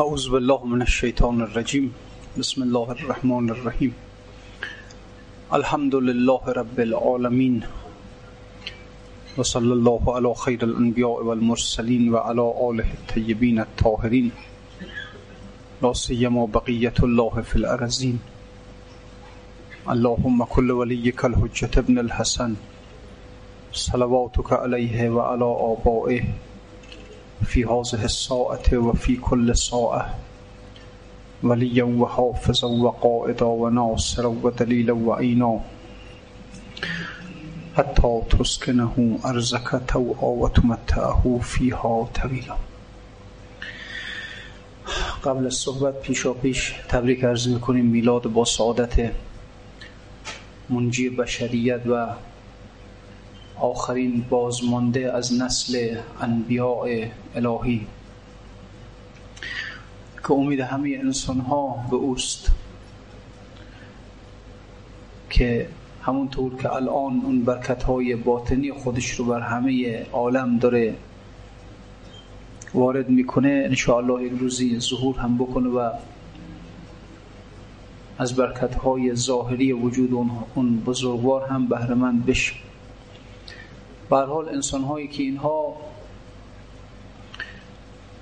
أعوذ بالله من الشيطان الرجيم. بسم الله الرحمن الرحيم. الحمد لله رب العالمين. وصلى الله على خير الأنبياء والمرسلين وعلى آله الطيبين الطاهرين. لا سيما بقية الله في الأرزين. اللهم كل وليك الحجة ابن الحسن. صلواتك عليه وعلى آبائه. في هذه الساعة وفي كل ساعة. وليا وحافظا وقائدا وناصرا ودليلا وعينا حتى تسكنه أرزك توعا وتمتعه فيها طويلا قبل از صحبت پیشا پیش تبریک عرض می‌کنیم میلاد با سعادت منجی بشریت و آخرین بازمانده از نسل انبیاء الهی. که امید همه انسان ها به اوست. که همونطور که الان اون برکت های باطنی خودش رو بر همه عالم داره وارد می‌کنه انشاءالله یک روزی ظهور هم بکنه و از برکت های ظاهری وجود اون بزرگوار هم بهرمند بشه. به حال انسان هایی که اینها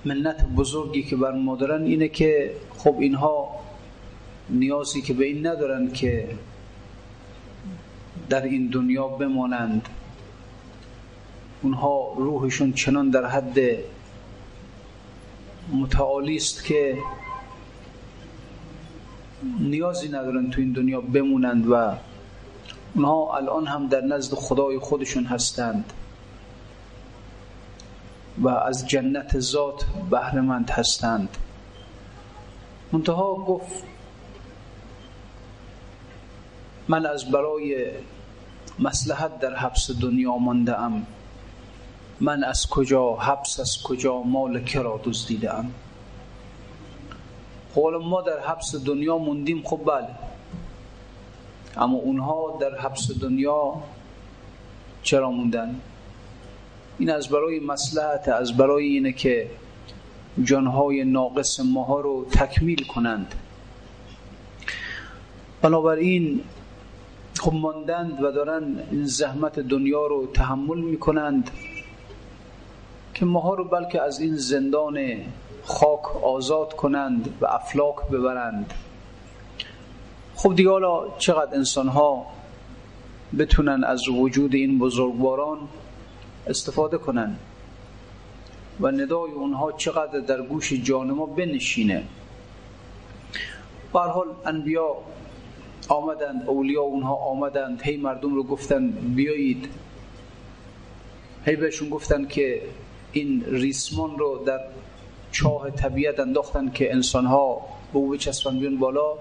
منت بزرگی که بر ما دارن اینه که خب اینها نیازی که به این ندارن که در این دنیا بمانند. اونها روحشون چنان در حد متعالی است که نیازی ندارن تو این دنیا بمونند و اونها الان هم در نزد خدای خودشون هستند و از جنت ذات بهرمند هستند. منتها گفت من از برای مسلحت در حبس دنیا مانده ام من از کجا حبس از کجا مال کرا دزدیده ام خب ما در حبس دنیا موندیم خب بله. اما اونها در حبس دنیا چرا موندن؟ این از برای مسلحت از برای اینه که جانهای ناقص ماها رو تکمیل کنند. بنابراین خب ماندند و دارن این زحمت دنیا رو تحمل می‌کنند که ماها رو بلکه از این زندان خاک آزاد کنند و افلاک ببرند. خب دیگه حالا چقدر انسان ها بتونن از وجود این بزرگواران استفاده کنن و ندای اونها چقدر در گوش جان ما بنشینه؟ حال انبیا آمدند اولیا اونها آمدند هی مردم رو گفتن بیایید. هی بهشون گفتن که این ریسمان رو در چاه طبیعت انداختن که انسان ها به او بچسبن بالا.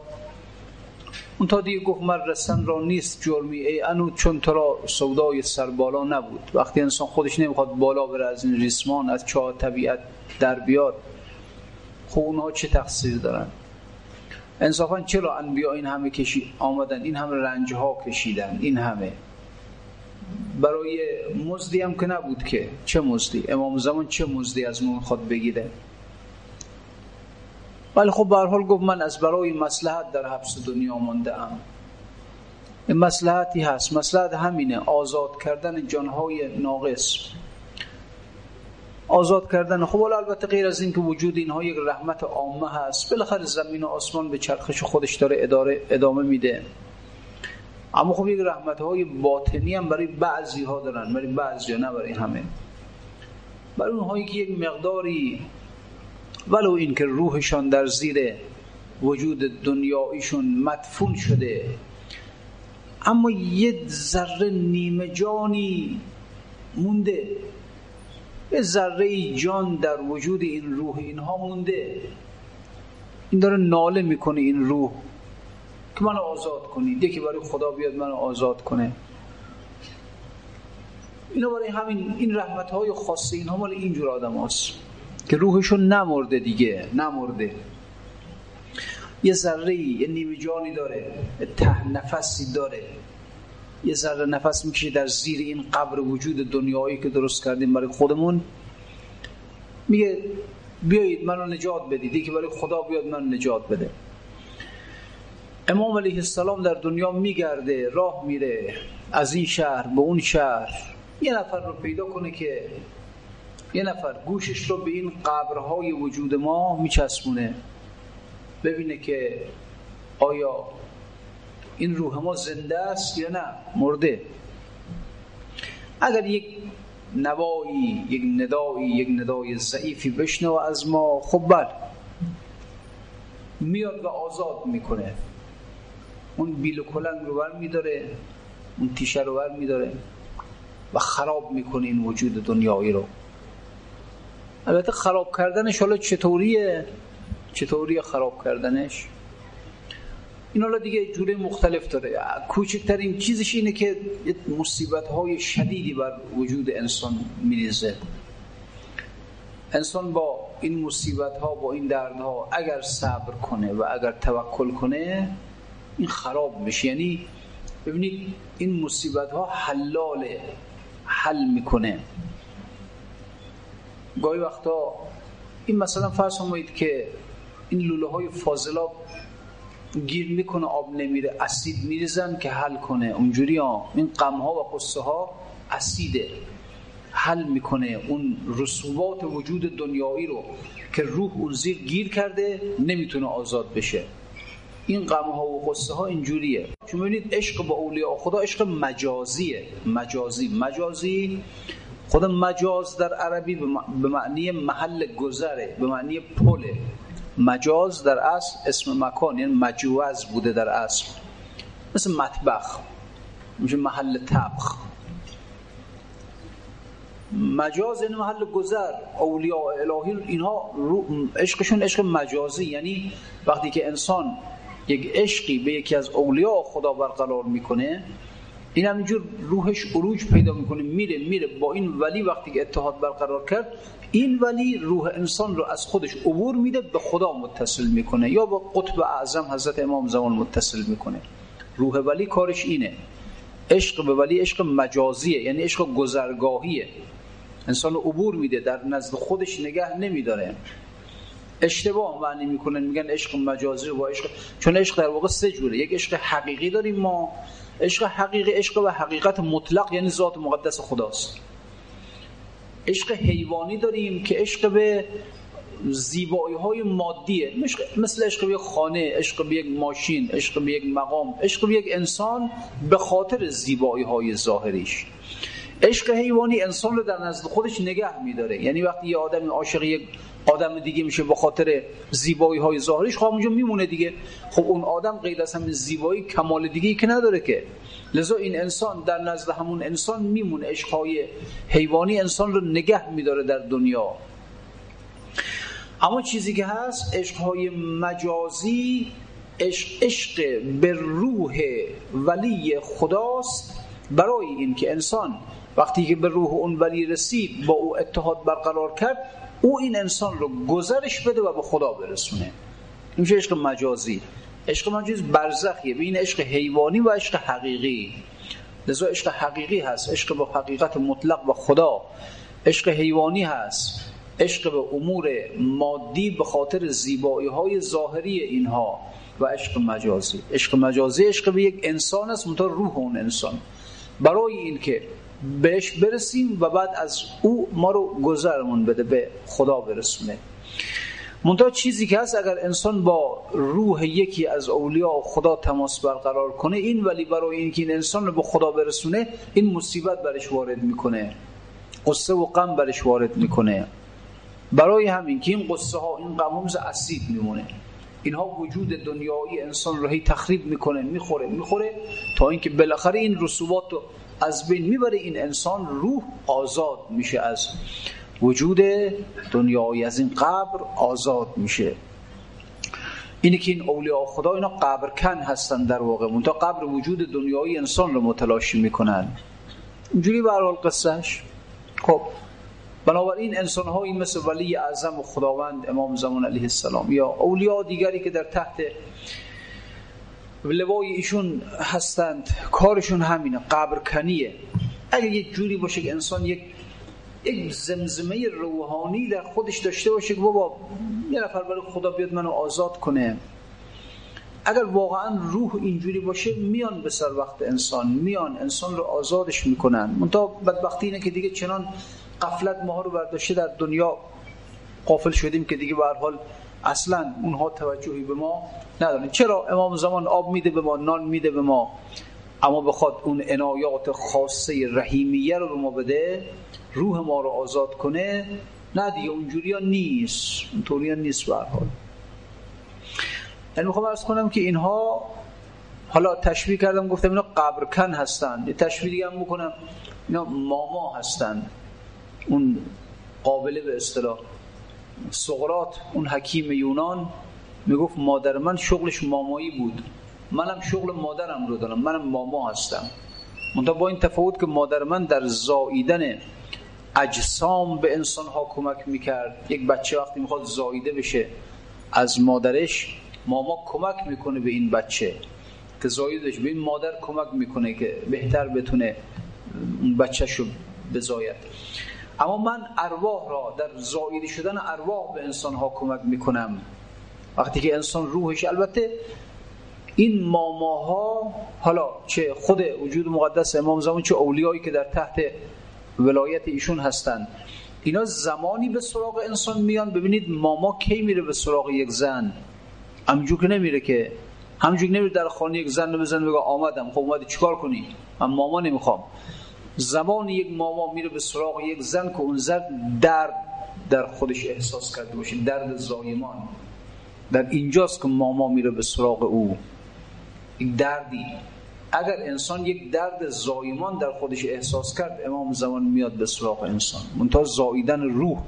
اون تا دیگه گفت من رسن را نیست جرمی ای انو چون تو را سودای سربالا نبود. وقتی انسان خودش نمی‌خواد بالا بره از این ریسمان از چاه طبیعت در بیاد خب اونها چه تقصیر دارن؟ انصافا چرا انبیا این همه کشی آمدن؟ این همه رنج ها کشیدن این همه. برای مزدی هم که نبود که. چه مزدی؟ امام زمان چه مزدی از ما خود بگیره؟ ولی خب به حال گفت من از برای مسلحت در حبس دنیا مانده ام مسلحتی هست. مسلحت همینه آزاد کردن جانهای ناقص. آزاد کردن. خب البته غیر از این که وجود اینها یک رحمت عامه هست بالاخره زمین و آسمان به چرخش خودش داره اداره ادامه میده. اما خب یک رحمت های باطنی هم برای بعضی ها دارن برای بعضی ها نه برای همه. برای اونهایی که یک مقداری ولو اینکه روحشان در زیر وجود دنیایشون مدفون شده اما یه ذره نیمه جانی مونده یه ذره جان در وجود این روح اینها مونده. این داره ناله می‌کنه این روح. که منو آزاد کنید. یکی برای خدا بیاد منو آزاد کنه. اینا برای همین این رحمت های خاصه اینها مال اینجور آدم هست. که روحشون نمرده دیگه نمرده. یه ذره یه نیمه جانی داره ته نفسی داره. یه ذره نفس می‌کشه در زیر این قبر وجود دنیایی که درست کردیم برای خودمون. میگه بیایید منو نجات بدید. که برای خدا بیاد من نجات بده. امام علیه السلام در دنیا میگرده راه میره. از این شهر به اون شهر. یه نفر رو پیدا کنه که یه نفر گوشش رو به این قبرهای وجود ما میچسبونه. ببینه که آیا این روح ما زنده است یا نه مرده. اگر یک نوایی یک ندایی یک ندای ضعیفی بشنو از ما خب بله. میاد و آزاد می‌کنه. اون بیل و کلنگ رو بر میداره اون تیشه رو بر میداره و خراب می‌کنه این وجود دنیایی رو. البته خراب کردنش حالا چطوریه؟ چطوریه خراب کردنش؟ این حالا دیگه جوره مختلف داره. کوچکترین چیزش اینه که مصیبت های شدیدی بر وجود انسان میریزه. انسان با این مصیبت ها با این دردها اگر صبر کنه و اگر توکل کنه این خراب میشه. یعنی ببینید این مصیبت ها حلاله حل می‌کنه. گاهی وقتا این مثلا فرض کنید که این لوله های فاضلاب گیر می‌کنه آب نمیره اسید میریزن که حل کنه. اونجوری ها این غم ها و قصه ها اسیده حل می‌کنه. اون رسوبات وجود دنیایی رو که روح اون زیر گیر کرده نمی‌تونه آزاد بشه. این غم ها و قصه ها اینجوریه. چون ببینید عشق با اولیاء خدا عشق مجازیه. مجازی. مجازی خود مجاز در عربی به معنی محل گذره به معنی پله. مجاز در اصل اسم مکان یعنی مجوز بوده در اصل. مثل مطبخ. میشه محل طبخ. مجاز یعنی محل گذر. اولیاء الهی اینها عشقشون عشق مجازی. یعنی وقتی که انسان یک عشقی به یکی از اولیاء خدا برقرار می‌کنه این همینجور روحش عروج پیدا می‌کنه میره میره. با این ولی وقتی که اتحاد برقرار کرد این ولی روح انسان رو از خودش عبور میده به خدا متصل می‌کنه. یا با قطب اعظم حضرت امام زمان متصل می‌کنه. روح ولی کارش اینه. عشق به ولی عشق مجازیه یعنی عشق گذرگاهیه. انسان رو عبور میده در نزد خودش نگه نمیداره. اشتباه معنی می‌کنن میگن عشق مجازی و عشق چون عشق در واقع سه جوره. یک عشق حقیقی داریم ما عشق حقیقی عشق و حقیقت مطلق یعنی ذات مقدس خداست. عشق حیوانی داریم که عشق به زیبایی های مادیه مثل عشق به یک خانه عشق به یک ماشین عشق به یک مقام عشق به یک انسان به خاطر زیبایی های ظاهریش. عشق حیوانی انسان رو در نزد خودش نگه میداره. یعنی وقتی یه آدم عاشق یک آدم دیگه میشه به خاطر زیبایی های ظاهریش خب اونجا میمونه دیگه. خب اون آدم غیر از همین زیبایی کمال دیگه که نداره که. لذا این انسان در نزد همون انسان میمونه عشقهای حیوانی انسان رو نگه میداره در دنیا. اما چیزی که هست عشقهای مجازی عشق, عشق به روح ولی خداست. برای اینکه انسان وقتی که به روح اون ولی رسید با او اتحاد برقرار کرد او این انسان رو گذرش بده و به خدا برسونه. این عشق مجازی؟ عشق مجازی برزخیه. بین عشق حیوانی و عشق حقیقی. لذا عشق حقیقی هست. عشق به حقیقت مطلق و خدا. عشق حیوانی هست. عشق به امور مادی به خاطر زیبایی های ظاهری اینها. و عشق مجازی. عشق مجازی عشق به یک انسان است منتها روح اون انسان. برای اینکه بهش برسیم و بعد از او ما رو گذرمون بده به خدا برسونه. منتها چیزی که هست اگر انسان با روح یکی از اولیاء خدا تماس برقرار کنه این ولی برای اینکه این انسان رو به خدا برسونه این مصیبت برش وارد می‌کنه. قصه و غم برش وارد می‌کنه. برای همین که این قصه ها این غم همز اسید میمونه. اینها وجود دنیایی انسان رو هی تخریب می‌کنه می‌خوره می‌خوره تا اینکه بالاخره این رسوبات رو از بین می‌بره این انسان روح آزاد میشه از وجود دنیایی از این قبر آزاد میشه. اینه که این اولیاء خدا اینا قبر کن هستن در واقع. تا قبر وجود دنیایی انسان رو متلاشی می‌کنن. اینجوری به حال قصهش خب بنابراین انسان هایی مثل ولی اعظم و خداوند امام زمان علیه السلام یا اولیاء دیگری که در تحت لوای ایشون هستند. کارشون همینه. قبر کنیه اگر یک جوری باشه که انسان یک یک زمزمه روحانی در خودش داشته باشه که بابا یه نفر برای خدا بیاد منو آزاد کنه. اگر واقعا روح اینجوری باشه میان به سر وقت انسان. میان. انسان رو آزادش می‌کنن. منتها بدبختی اینه که دیگه چنان قفلت ما رو برداشته در دنیا قافل شدیم که دیگه به حال اصلا اونها توجهی به ما ندارن. چرا امام زمان آب میده به ما نان میده به ما؟ اما بخواد اون عنایات خاصه رحیمیه رو به ما بده روح ما رو آزاد کنه. نه دیگه اونجوری ها نیست. اونطوری ها نیست به حال. یعنی می‌خوام ارز کنم که اینها حالا تشبیه کردم گفتم اینا قبرکن هستن. یه تشبیه دیگه هم بکنم. اینا ماما هستن. اون قابله به اصطلاح. سقرات اون حکیم یونان می‌گفت مادر من شغلش مامایی بود. منم شغل مادرم رو دارم منم ماما هستم. منتها با این تفاوت که مادر من در زاییدن اجسام به انسان ها کمک می‌کرد. یک بچه وقتی می‌خواد زاییده بشه از مادرش ماما کمک می‌کنه به این بچه که زاییدش به این مادر کمک می‌کنه که بهتر بتونه اون بچه شو بزاید اما من ارواح را در زاییده شدن ارواح به انسان ها کمک می‌کنم. وقتی که انسان روحش البته این ماماها حالا چه خود وجود مقدس امام زمان چه اولیایی که در تحت ولایت ایشون هستند اینا زمانی به سراغ انسان میان. ببینید ماما کی میره به سراغ یک زن؟ همینجور که نمیره که همینجور نمیره در خانه یک زن رو بزن بگه آمدم. خب اومدی چیکار کنی؟ من ماما نمی‌خوام. زمان یک ماما میره به سراغ یک زن که اون زن درد در خودش احساس کرده باشه درد زایمان. در اینجاست که ماما میره به سراغ او. یک دردی. اگر انسان یک درد زایمان در خودش احساس کرد امام زمان میاد به سراغ انسان. منتها زاییدن روح.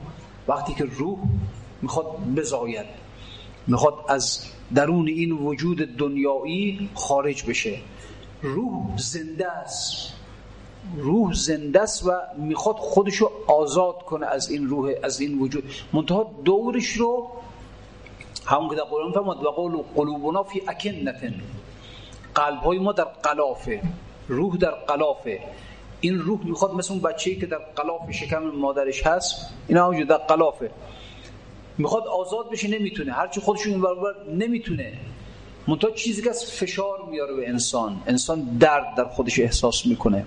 وقتی که روح می‌خواد بزاید می‌خواد از درون این وجود دنیایی خارج بشه. روح زنده است. روح زنده است و می‌خواد خودشو آزاد کنه از این روح از این وجود. منتها دورش رو همون که در قرآن فرمود و قول قلوبنا فی اکنتن قلب های ما در قلافه روح در قلافه. این روح می‌خواد مثل اون بچه‌ای که در قلاف شکم مادرش هست این همونجور در قلافه. می‌خواد آزاد بشه نمی‌تونه. هرچی خودشون این برابر نمی‌تونه. منتها چیزی که از فشار میاره به انسان. انسان درد در خودش احساس می‌کنه.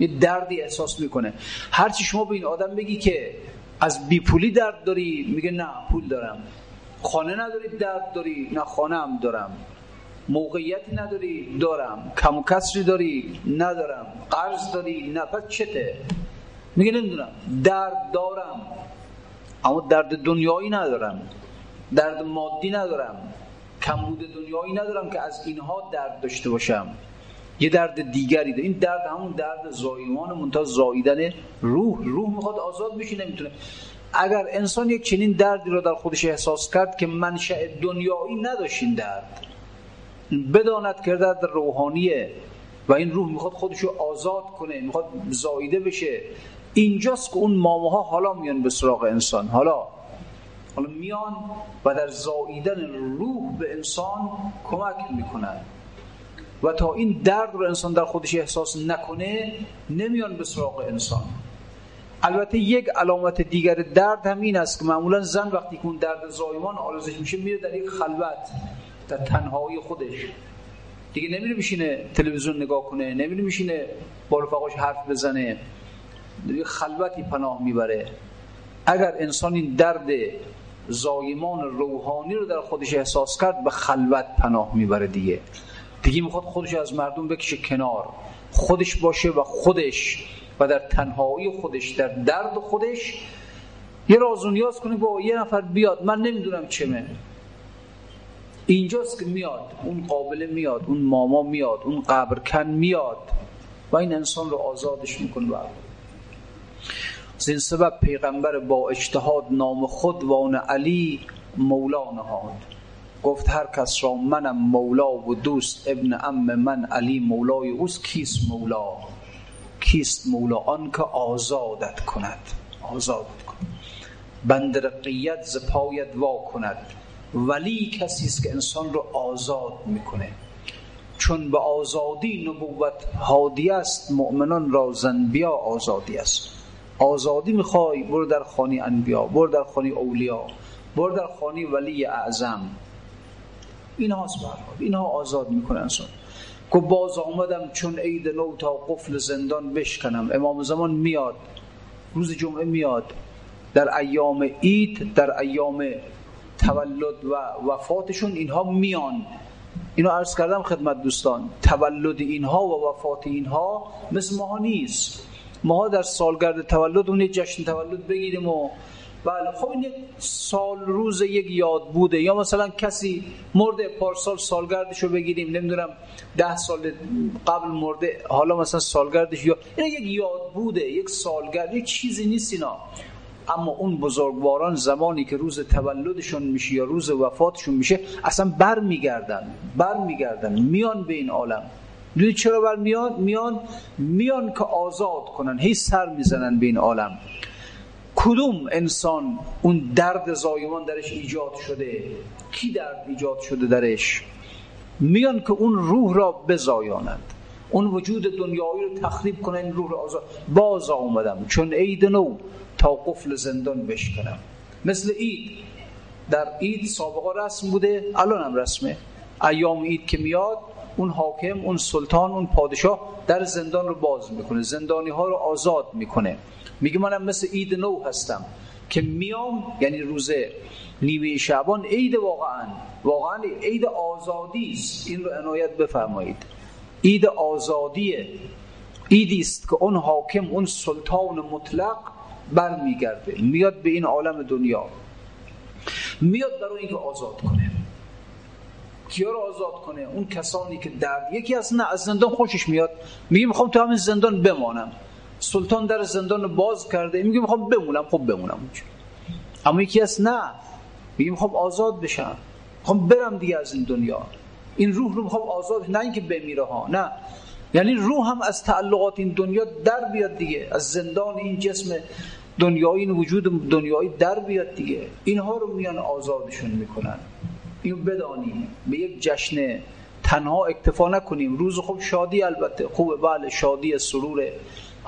یه دردی احساس می‌کنه. هرچی شما به این آدم بگی که از بیپولی درد داری میگه نه پول دارم. خانه نداری درد داری. نه خانه هم دارم. موقعیتی نداری دارم. کم و کسری داری ندارم. قرض داری نه. پس چته؟ میگه نمی‌دونم. درد دارم. اما درد دنیایی ندارم. درد مادی ندارم. کمبود دنیایی ندارم که از اینها درد داشته باشم. یه درد دیگری ده. این درد همون درد زایمان منتها زاییدن روح. روح می‌خواد آزاد بشه نمی‌تونه. اگر انسان یک چنین دردی رو در خودش احساس کرد که منشأ دنیایی نداشت این درد بداند که درد روحانیه و این روح می‌خواد خودش رو آزاد کنه می‌خواد زاییده بشه. اینجاست که اون ماماها حالا میان به سراغ انسان. حالا حالا میان و در زاییدن روح به انسان کمک می‌کنن. و تا این درد رو انسان در خودش احساس نکنه نمیان به سراغ انسان. البته یک علامت دیگر درد هم این است که معمولا زن وقتی که اون درد زایمان آرزش میشه میره در یک خلوت در تنهایی خودش. دیگه نمیره بشینه تلویزیون نگاه کنه نمیره بشینه با رفقاش حرف بزنه. دیگه خلوتی پناه می‌بره. اگر انسان این درد زایمان روحانی رو در خودش احساس کرد به خلوت پناه می‌بره دیگه. دیگه می‌خواد خودش از مردم بکشه کنار. خودش باشه و خودش و در تنهایی خودش در درد خودش یه راز و نیاز کنه با یه نفر بیاد. من نمی‌دونم چمه. اینجاست که میاد اون قابله میاد اون ماما میاد اون قبرکن میاد و این انسان رو آزادش می‌کنه برد از این سبب پیغمبر با اجتهاد نام خود و آن علی مولا نهاد گفت هر کس را منم مولا و دوست ابن ام من علی مولای اوست کیست مولا؟ کیست مولا؟ آن که آزادت کند آزادت کند. بند رقیت ز پایت وا کند. ولی کسی است که انسان رو آزاد می‌کنه. چون به آزادی نبوت هادی است مؤمنان را زنبیا آزادی است. آزادی می‌خوای برو در خانی انبیا برو در خانی اولیا برو در خانی ولی اعظم. این هاست اینها آزاد می‌کنه انسان که باز آمدم چون عید نو تا قفل زندان بشکنم. امام زمان میاد. روز جمعه میاد. در ایام عید در ایام تولد و وفاتشون اینها میان. اینو عرض کردم خدمت دوستان. تولد اینها و وفات اینها مثل ماها نیست. ماها در سالگرد تولد اون جشن تولد بگیریم و بله خب این سال روز یک یاد بوده. یا مثلا کسی مرده پارسال سالگردش رو بگیریم نمی‌دونم ده سال قبل مرده حالا مثلا سالگردش یا این یک یاد بوده یک سالگرد یک چیزی نیست اینا. اما اون بزرگواران زمانی که روز تولدشون میشه یا روز وفاتشون میشه اصلا بر میگردن بر میگردن میان به این عالم. دوی چرا بر میان میان میان که آزاد کنن هی سر می‌زنن به این عالم. کدوم انسان اون درد زایمان درش ایجاد شده؟ کی درد ایجاد شده درش؟ میان که اون روح را بزایانند. اون وجود دنیایی رو تخریب کنن این روح را آزاد باز آمدم. چون عید نو تا قفل زندان بشکنم. مثل عید. در عید سابقا رسم بوده. الان هم رسمه. ایام عید که میاد اون حاکم اون سلطان اون پادشاه در زندان رو باز می‌کنه. زندانی ها رو آزاد می‌کنه. میگه منم مثل عید نو هستم که میام یعنی روز نیمه شعبان عید واقعا. واقعا عید آزادی است. این رو عنایت بفرمایید. عید آزادیه. عیدی است که اون حاکم اون سلطان مطلق برمیگرده. میاد به این عالم دنیا. میاد برای اینکه آزاد کنه. کیا رو آزاد کنه؟ اون کسانی که درد یکی از نه از زندان خوشش میاد. میگه می‌خوام تو همین زندان بمانم. سلطان در زندان باز کرده. میگه می‌خوام بمونم خب بمونم. اونجا اما یکی از نه میگه می‌خوام آزاد بشم. می‌خوام برم دیگه از این دنیا. این روح رو می‌خوام آزاد نه اینکه بمیره ها نه. یعنی روح هم از تعلقات این دنیا در بیاد دیگه. از زندان این جسم دنیایی این وجود دنیایی در بیاد دیگه. اینها رو میان آزادشون می‌کنن. اینو بدانیم به یک جشن تنها اکتفا نکنیم. روز خوب شادی البته. خوبه. بله شادی سروره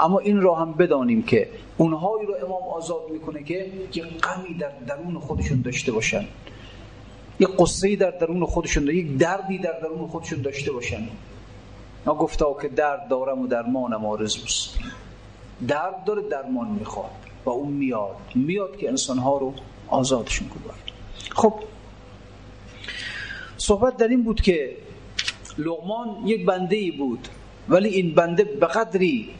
اما این را هم بدانیم که اونهایی رو امام آزاد می‌کنه که یک غمی در درون خودشون داشته باشن. یک قصه در درون خودشون داشته یک دردی در درون خودشون داشته باشن. ما گفتا که درد دارم و درمانم آرزوست درد داره درمان می‌خواد و اون میاد. میاد که انسانها رو آزادشون کنه. خب صحبت در این بود که لغمان یک بنده ای بود ولی این بنده به قدری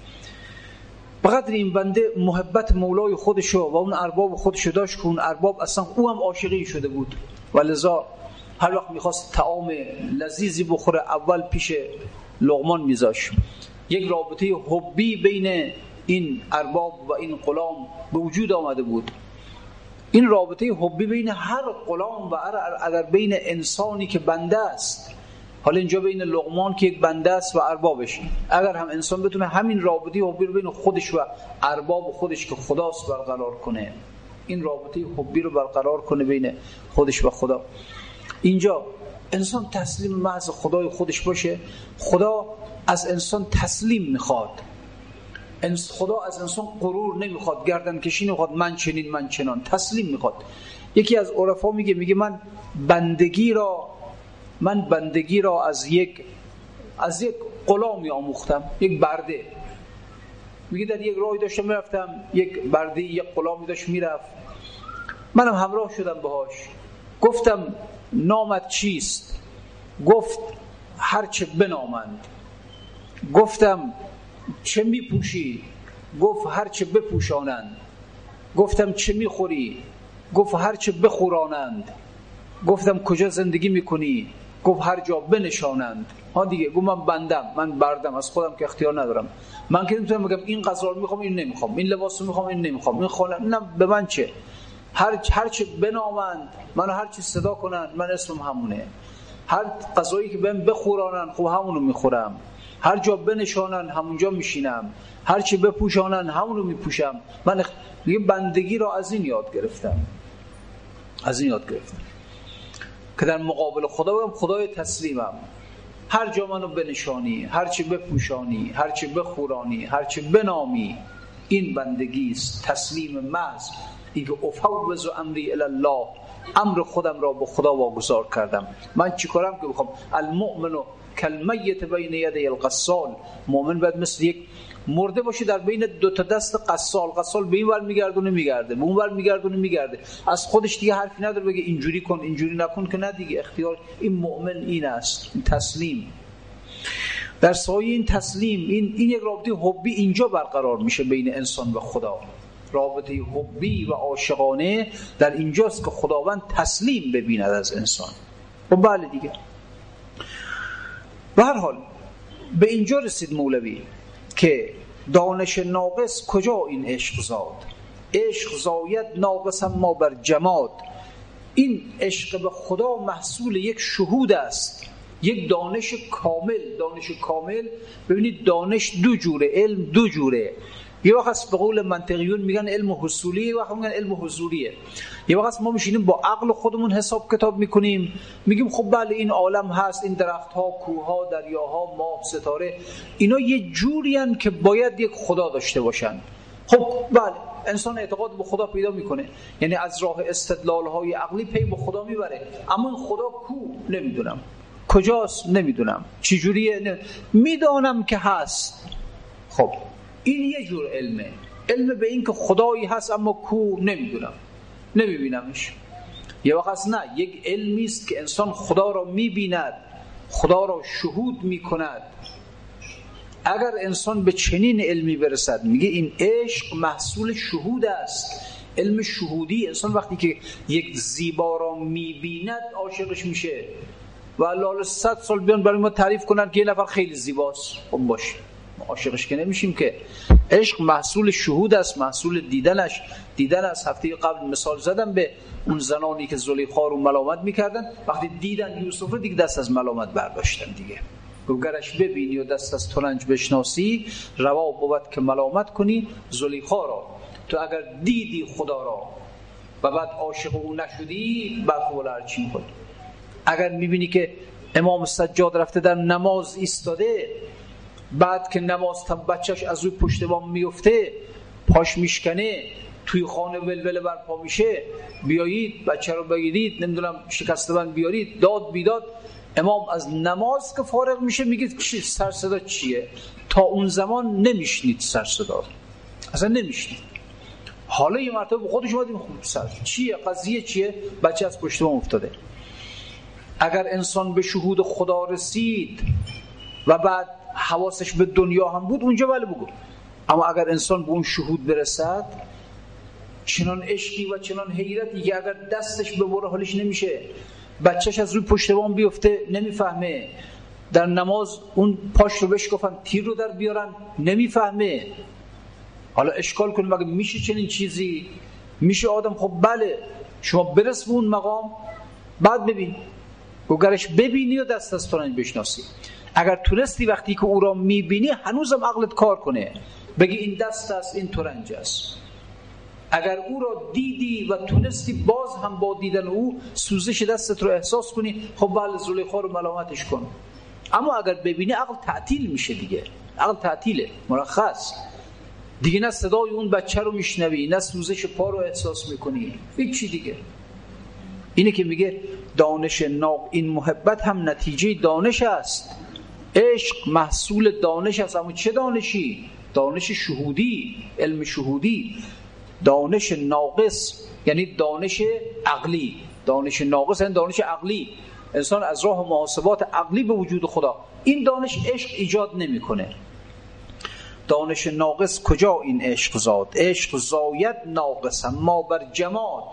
بقدر این بنده محبت مولای خودشو و اون ارباب خودشو داشت که اون ارباب اصلا او هم عاشقی شده بود. و لذا هر وقت می‌خواست تعام لذیذی بخوره اول پیش لغمان میذاش. یک رابطه حبی بین این ارباب و این غلام به وجود آمده بود. این رابطه حبی بین هر غلام و اگر بین انسانی که بنده است حالا اینجا بین لغمان که یک بنده است و اربابش. اگر هم انسان بتونه همین رابطه حبی رو بین خودش و ارباب خودش که خداست برقرار کنه این رابطه حبی رو برقرار کنه بین خودش و خدا. اینجا انسان تسلیم محض خدای خودش باشه. خدا از انسان تسلیم می‌خواد. خدا از انسان غرور نمی‌خواد گردن کشی نمی‌خواد من چنین من چنان. تسلیم می‌خواد. یکی از عرفا میگه میگه من بندگی را من بندگی را از یک از یک غلامی آموختم یک برده. میگه در یک راهی داشتم می‌رفتم یک برده یک غلامی داشت می‌رفت. منم همراه شدم باهاش. گفتم نامت چیست؟ گفت هرچه بنامند. گفتم چه میپوشی؟ گفت هرچه بپوشانند. گفتم چه می‌خوری؟ گفت هرچه بخورانند. گفتم کجا زندگی می‌کنی؟ گفت هر جا بنشانند. ها دیگه گفت من بندم من بردم از خودم که اختیار ندارم. من که نمی‌تونم بگم این غذا رو می‌خوام این نمی‌خوام. این لباس رو می‌خوام این نمی‌خوام. این خونه نه به من چه؟ هر هر چه بنامند منو هر چی صدا کنند من اسمم همونه. هر غذایی که بهم بخورانن خب همونو می‌خورم. هر جا بنشانن همونجا میشینم. هر چی بپوشانن همونو میپوشم. من یه بندگی را از این یاد گرفتم. از این یاد گرفتم. که در مقابل خدا بگم خدای تسلیمم هر جا منو بنشانی هر چی بپوشانی هر چی بخورانی هر چی بنامی این بندگی است تسلیم محض. اینکه افوض و امری الله امر خودم را به خدا واگذار کردم. من چیکارم که بخوام؟ المؤمن کلمیت بین یدی القصال مؤمن باید مثل یک مرده باشه در بین دو تا دست قصال. قصال به این ور میگردونه میگرده. به اون ور میگردونه میگرده. از خودش دیگه حرفی نداره بگه اینجوری کن اینجوری نکن که نه دیگه. اختیار این مؤمن این است. این تسلیم. در سایه این تسلیم این این یک رابطه حبی اینجا برقرار میشه بین انسان و خدا. رابطه حبی و عاشقانه در اینجاست که خداوند تسلیم ببیند از انسان. و خب بله دیگه. به هر حال به اینجا رسید مولوی. که دانش ناقص کجا این عشق زاد؟ عشق زاید ناقص ما بر جماد. این عشق به خدا محصول یک شهود است یک دانش کامل. دانش کامل ببینید دانش دو جوره علم دو جوره. یه وقت به قول منطقیون میگن علم حصولی یه وقت میگن علم حضوریه یه وقت ما میشینیم با عقل خودمون حساب کتاب می‌کنیم. میگیم خب بله این عالم هست این درخت ها کوه ها دریاها ماه ستاره. اینا یه جوری که باید یک خدا داشته باشن. خب بله انسان اعتقاد به خدا پیدا می‌کنه. یعنی از راه استدلال های عقلی پی به خدا می‌بره. اما این خدا کو؟ نمی‌دونم. کجاست؟ نمی‌دونم. چی جوریه می‌دانم که هست. خب. این یه جور علمه. علم به این که خدایی هست اما کو نمی‌دونم. نمیبینمش. یه وقت نه یک علمی است که انسان خدا را می‌بیند خدا را شهود می‌کند. اگر انسان به چنین علمی برسد میگه این عشق محصول شهود است. علم شهودی انسان وقتی که یک زیبا را می‌بیند عاشقش میشه. و لاله صد سال بیان برای ما تعریف کنن که یه نفر خیلی زیباست. خب باشه. عاشقش که نمیشیم که عشق محصول شهود است محصول دیدنش. دیدن از هفته قبل مثال زدم به اون زنانی که زلیخا رو ملامت می‌کردن. وقتی دیدن یوسف دیگه دست از ملامت برداشتن دیگه. گرش ببینی و دست از ترنج بشناسی روا بود که ملامت کنی زلیخا را. تو اگر دیدی خدا را و بعد عاشق او نشدی بعد خب چی کنی اگر می‌بینی که امام سجاد رفته در نماز ایستاده بعد که نماز تا بچهش از روی پشت بام میفته پاش میشکنه توی خانه ولوله برپا میشه بیایید بچه رو بگیرید نمی‌دونم شکسته بند بیارید داد بیداد. امام از نماز که فارغ میشه میگه چی سر صدا چیه؟ تا اون زمان نمیشنید سر صدا. اصلا نمیشنید. حالا یه مرتبه به خودش اومدیم خوب سر چیه؟ قضیه چیه؟ بچه از پشت بام افتاده. اگر انسان به شهود خدا رسید و بعد حواسش به دنیا هم بود اونجا بله بگو. اما اگر انسان به اون شهود برسد چنان عشقی و چنان حیرتی که اگر دستش به بره حالش نمیشه بچهش از روی پشت بام بیفته نمی‌فهمه. در نماز اون پاش رو بشکفن تیر رو در بیارن نمی‌فهمه. حالا اشکال کنیم اگر میشه چنین چیزی. میشه آدم خب بله شما برس به اون مقام بعد ببین. گرش ببینی و دست از تو بشناسی. اگر تونستی وقتی که او را می‌بینی هنوزم عقلت کار کنه. بگی این دست است این ترنج است. اگر او را دیدی و تونستی باز هم با دیدن او سوزش دستت رو احساس کنی خب بله زلیخا رو ملامتش کن. اما اگر ببینی عقل تعطیل میشه دیگه. عقل تعطیله مرخص. دیگه نه صدای اون بچه رو میشنوی نه سوزش پا رو احساس می‌کنی. هیچی دیگه. اینه که میگه دانش ناق این محبت هم نتیجه دانش است. عشق محصول دانش است اما چه دانشی؟ دانش شهودی علم شهودی. دانش ناقص یعنی دانش عقلی. دانش ناقص یعنی دانش عقلی. انسان از راه محاسبات عقلی به وجود خدا. این دانش عشق ایجاد نمی‌کنه. دانش ناقص کجا این عشق زاد؟ عشق زاید ناقص ما بر جماد.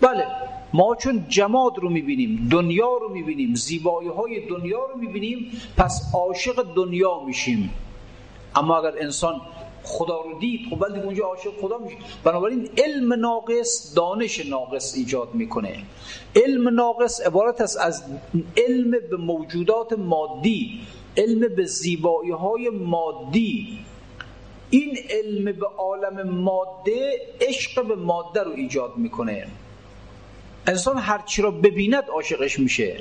بله. ما چون جماد رو می‌بینیم دنیا رو می‌بینیم زیبایی های دنیا رو می‌بینیم پس عاشق دنیا میشیم. اما اگر انسان خدا رو دید خب ولی اونجا عاشق خدا میشه. بنابراین علم ناقص دانش ناقص ایجاد می‌کنه. علم ناقص عبارت است از علم به موجودات مادی علم به زیبایی های مادی. این علم به عالم ماده عشق به ماده رو ایجاد می‌کنه. انسان هر چی را ببیند عاشقش میشه.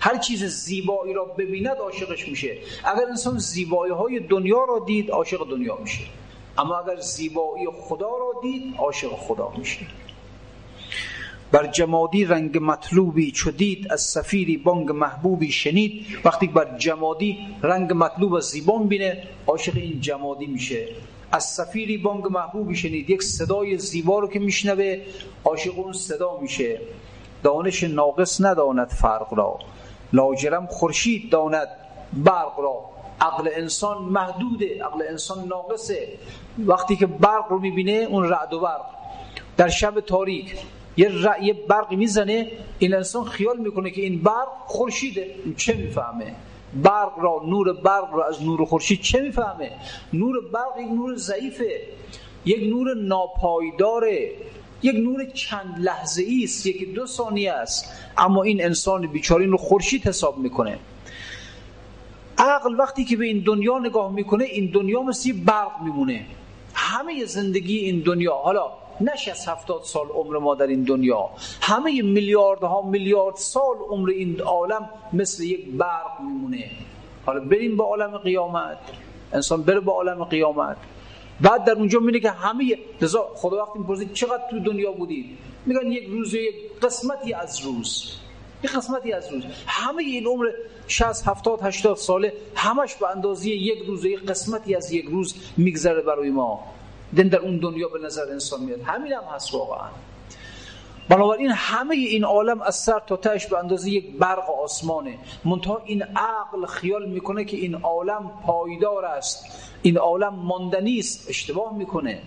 هر چیز زیبایی را ببیند عاشقش میشه. اگر انسان زیبایی های دنیا را دید عاشق دنیا میشه. اما اگر زیبایی خدا را دید عاشق خدا میشه. بر جمادی رنگ مطلوبی چو دید از سفیری بانگ محبوبی شنید. وقتی بر جمادی رنگ مطلوب از زیبا بینه عاشق این جمادی میشه. از سفیری بانگ محبوبی شنید یک صدای زیبا رو که میشنوه عاشق اون صدا میشه. دانش ناقص نداند فرق را. لاجرم خورشید داند برق را. عقل انسان محدوده عقل انسان ناقصه. وقتی که برق رو می‌بینه اون رعد و برق. در شب تاریک یه, یه برقی می‌زنه این انسان خیال می‌کنه که این برق خورشیده. چه می‌فهمه؟ برق را نور برق را از نور خورشید چه می‌فهمه؟ نور برق یک نور ضعیفه یک نور ناپایداره یک نور چند لحظه ای است یکی دو ثانیه است. اما این انسان بیچاره رو خورشید حساب می‌کنه. عقل وقتی که به این دنیا نگاه می‌کنه این دنیا مثل برق میمونه. همه زندگی این دنیا. حالا نش از هفتاد سال عمر ما در این دنیا. همه میلیاردها میلیارد سال عمر این عالم مثل یک برق میمونه. حالا بریم به عالم قیامت. انسان بره به عالم قیامت. بعد در اونجا می‌بینه که همه لذا خدا وقتی می‌پرسید چقدر تو دنیا بودید میگن یک روز یک قسمتی از روز. یک قسمتی از روز. همه این عمر 60 70 80 ساله همش به اندازه یک روز یک قسمتی از یک روز میگذره برای ما. دن در اون دنیا به نظر انسان میاد. همین هم هست واقعا. بنابراین همه این عالم از سر تا تهش به اندازه یک برق آسمانه. منتها این عقل خیال می‌کنه که این عالم پایدار است. این عالم ماندنی است اشتباه می‌کنه.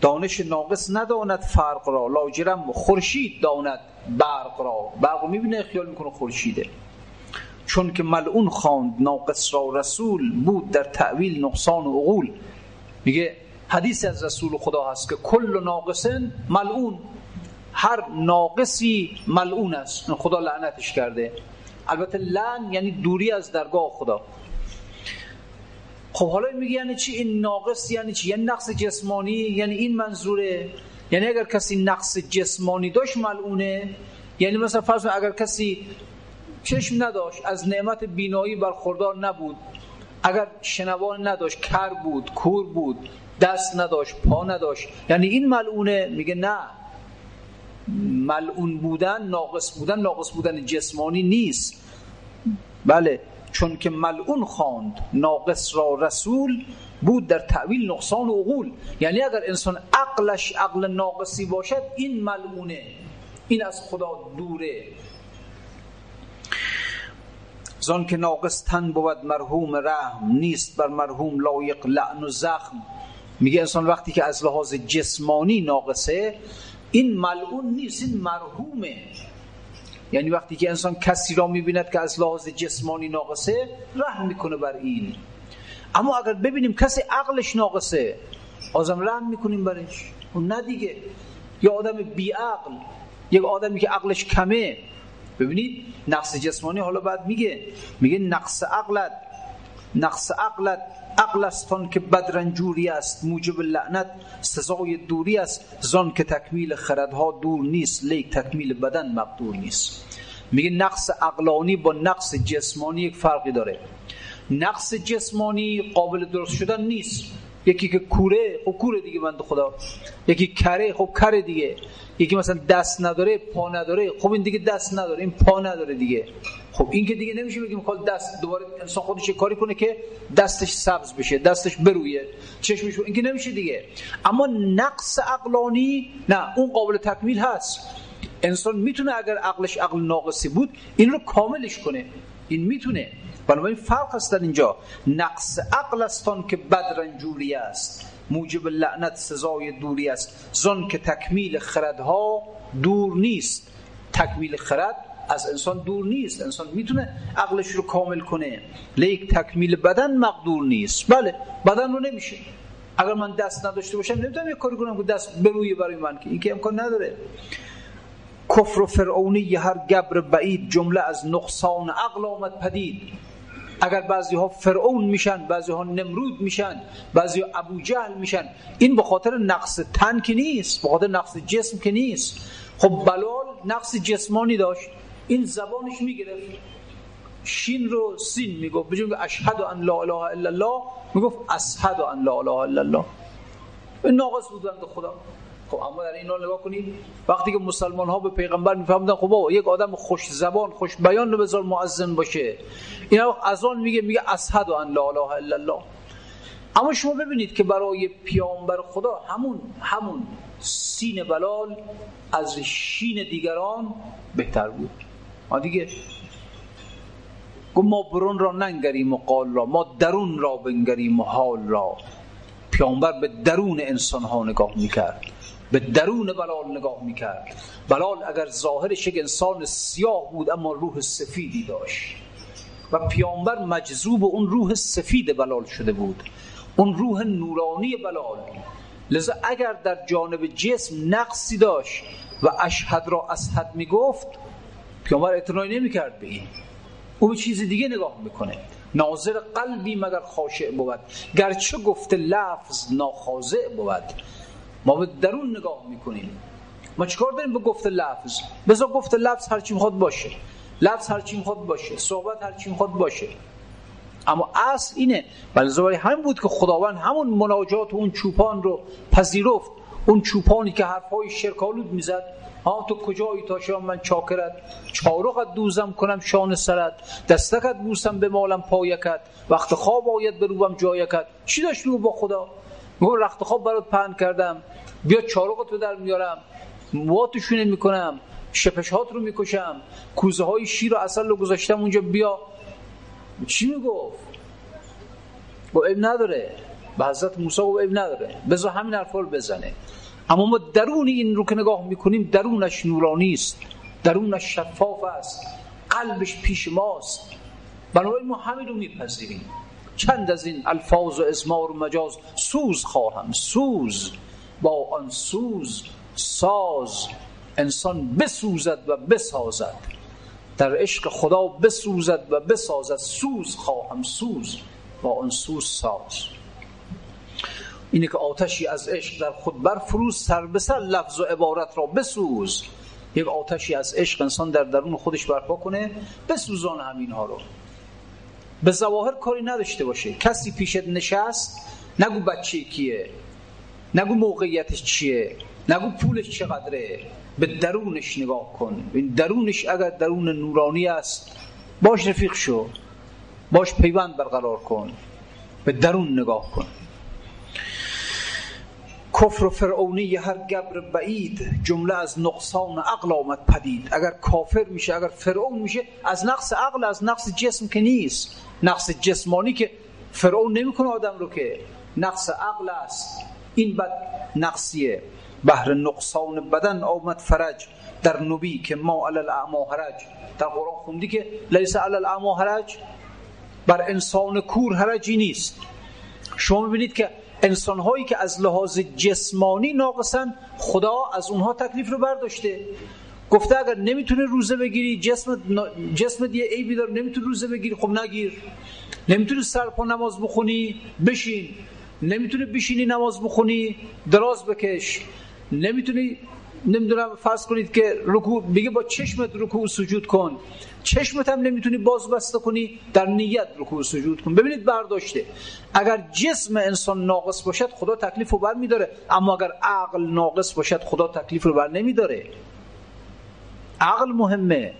دانش ناقص نداند فرق را. لاجرم خورشید داند برق را. برق می‌بینه خیال می‌کنه خورشیده. چون که ملعون خواند ناقص را رسول بود در تعویل نقصان و عقول. میگه حدیث از رسول خدا هست که کل ناقصن ملعون. هر ناقصی ملعون است. خدا لعنتش کرده. البته لعن یعنی دوری از درگاه خدا. خب حالا میگه یعنی چی؟ این ناقص یعنی چی؟ یعنی نقص جسمانی؟ یعنی این منظوره؟ یعنی اگر کسی نقص جسمانی داشت ملعونه یعنی مثلا فرض اگر کسی چشم نداشت از نعمت بینایی برخوردار نبود اگر شنوان نداشت کر بود کور بود دست نداشت پا نداشت. یعنی این ملعونه میگه نه. ملعون بودن ناقص بودن ناقص بودن جسمانی نیست. بله چون که ملعون خواند ناقص را رسول بود در تعویل نقصان و عقول. یعنی اگر انسان عقلش عقل ناقصی باشد این ملعونه این از خدا دوره. زان که ناقص تن بود مرحوم رحم نیست بر مرحوم لایق لعن و زخم. میگه انسان وقتی که از لحاظ جسمانی ناقصه این ملعون نیست این مرحومه. یعنی وقتی که انسان کسی را می‌بیند که از لحاظ جسمانی ناقصه رحم می‌کنه بر این. اما اگر ببینیم کسی عقلش ناقصه آزم رحم می‌کنیم برش. خب نه دیگه. یا آدم بی عقل یک آدمی که عقلش کمه ببینید نقص جسمانی حالا بعد میگه میگه نقص عقلت نقص عقلت عقل استان که بدرنجوری است موجب لعنت سزای دوری است زان که تکمیل خردها دور نیست لیک تکمیل بدن مقدور نیست. میگه نقص عقلانی با نقص جسمانی یک فرقی داره. نقص جسمانی قابل درست شدن نیست. یکی که کوره خب کوره دیگه بنده خدا. یکی کره خب کره دیگه. یکی مثلا دست نداره پا نداره. خب این دیگه دست نداره این پا نداره دیگه. خب این که دیگه نمیشه بگیم خب دست دوباره انسان خودش کاری کنه که دستش سبز بشه دستش برویه. چشمش این که نمیشه دیگه. اما نقص عقلانی نه اون قابل تکمیل هست. انسان می‌تونه اگر عقلش عقل ناقصی بود این رو کاملش کنه. این می‌تونه. بنابراین فرق هست در اینجا. نقص عقل استان که بدرنجوری است. موجب لعنت سزای دوری است. زن که تکمیل خردها دور نیست. تکمیل خرد از انسان دور نیست. انسان می‌تونه عقلش رو کامل کنه. لیک تکمیل بدن مقدور نیست. بله بدن رو نمیشه. اگر من دست نداشته باشم نمی‌تونم یه کاری کنم که دست برویه برای من که این که امکان نداره. کفر و فرعونی هر گبر بعید جمله از نقصان عقل آمد پدید. اگر بعضی ها فرعون میشن بعضی ها نمرود میشن بعضی ها ابو جهل میشن این به خاطر نقص تن که نیست به خاطر نقص جسم که نیست. خب بلال نقص جسمانی داشت این زبانش می‌گرفت. شین رو سین می‌گفت بجون اشهد ان لا اله الا الله می‌گفت اشهد ان لا اله الا الله. ناقص بود بنده خدا. خب اما در اینا نگاه کنید وقتی که مسلمان ها به پیغمبر میفهمدن خب یک آدم خوش زبان خوش بیان رو بذار معظم باشه. این از آن میگه میگه اشهد ان لا اله الا الله. اما شما ببینید که برای پیامبر خدا همون همون سین بلال از شین دیگران بهتر بود. ما دیگه. ما برون را ننگریم و قال را ما درون را بنگریم و حال را. پیامبر به درون انسان ها نگاه می‌کرد. به درون بلال نگاه می‌کرد. بلال اگر ظاهرش یک انسان سیاه بود اما روح سفیدی داشت. و پیامبر مجذوب اون روح سفید بلال شده بود. اون روح نورانی بلال. لذا اگر در جانب جسم نقصی داشت و اشهد را اسهد می‌گفت پیامبر اعتنایی نمی‌کرد به این. او به چیز دیگه نگاه می‌کنه. ناظر قلبی مگر خاشع بود؟ گرچه گفته لفظ ناخاضع بود. ما به درون نگاه می‌کنیم. ما چیکار داریم به گفته لفظ؟ بذار گفته لفظ هرچی می‌خواد باشه. لفظ هرچی می‌خواد باشه. صحبت هرچی می‌خواد باشه. اما اصل اینه ولی همین بود که خداوند همون مناجات و اون چوپان رو پذیرفت. اون چوپانی که حرفهای شرکالود می‌زد. ها تو کجایی تا شما من چاکرت؟ چارقت دوزم کنم شان سرت. دستکت بوسم به مالم پایکت. وقت خواب آید بروبم جایکت. چی داشت رو با خدا؟ میگم رخت خواب برات پهن کردم. بیا چارقت رو در میارم. مواتشونه می‌کنم. شپشهات رو می‌کشم. کوزه های شیر و اصل رو گذاشتم اونجا. بیا. چی می‌گفت؟ با اب نداره. به حضرت موسی گفت اب نداره. بذار همین حرفا رو بزنه. اما ما درون این رو که نگاه می‌کنیم درونش نورانی است. درونش شفاف است. قلبش پیش ماست. بنابراین ما همین رو میپذیریم. چند از این الفاظ و ازمار و مجاز سوز خواهم سوز. با آن سوز ساز. انسان بسوزد و بسازد. در عشق خدا بسوزد و بسازد. سوز خواهم. سوز. با آن سوز ساز. اینه که آتشی از عشق در خود برفروز سر به سر لفظ و عبارت را بسوز. یک آتشی از عشق انسان در درون خودش برپا کنه بسوزان همین ها رو به ظواهر کاری نداشته باشه. کسی پیشت نشست نگو بچه کیه نگو موقعیتش چیه نگو پولش چقدره به درونش نگاه کن. این درونش اگر درون نورانی است باش رفیق شو باش پیوند برقرار کن به درون نگاه کن. کفر و فرعونی هر گبر بعید جمله از نقصان عقل آمد پدید. اگر کافر میشه اگر فرعون میشه از نقص عقل از نقص جسم که نیست. نقص جسمانی که فرعون نمی‌کنه آدم رو که نقص عقل است. این بد نقصیه. بهر نقصان بدن آمد فرج. در نبی که ما علی الاعما حرج. در قرآن خوندی که لیس علی الاعما حرج. بر انسان کور حرجی نیست. شما می‌بینید که انسان هایی که از لحاظ جسمانی ناقصن خدا از اونها تکلیف رو برداشته. گفته اگر نمی‌تونه روزه بگیری جسم جسم یه عیبی داره نمی‌تونه روزه بگیری خب نگیر. نمی‌تونه سرپا نماز بخونی بشین. نمی‌تونه بشینی نماز بخونی دراز بکش. نمی‌تونی نمی‌دونم فرض کنید که رکوع بگه با چشمت رکوع سجود کن. چشمت هم نمی‌تونی باز بسته کنی در نیت رکوع سجود کن. ببینید برداشته. اگر جسم انسان ناقص باشد خدا تکلیف رو بر میداره اما اگر عقل ناقص باشد خدا تکلیف رو بر نمیداره. عقل مهمه.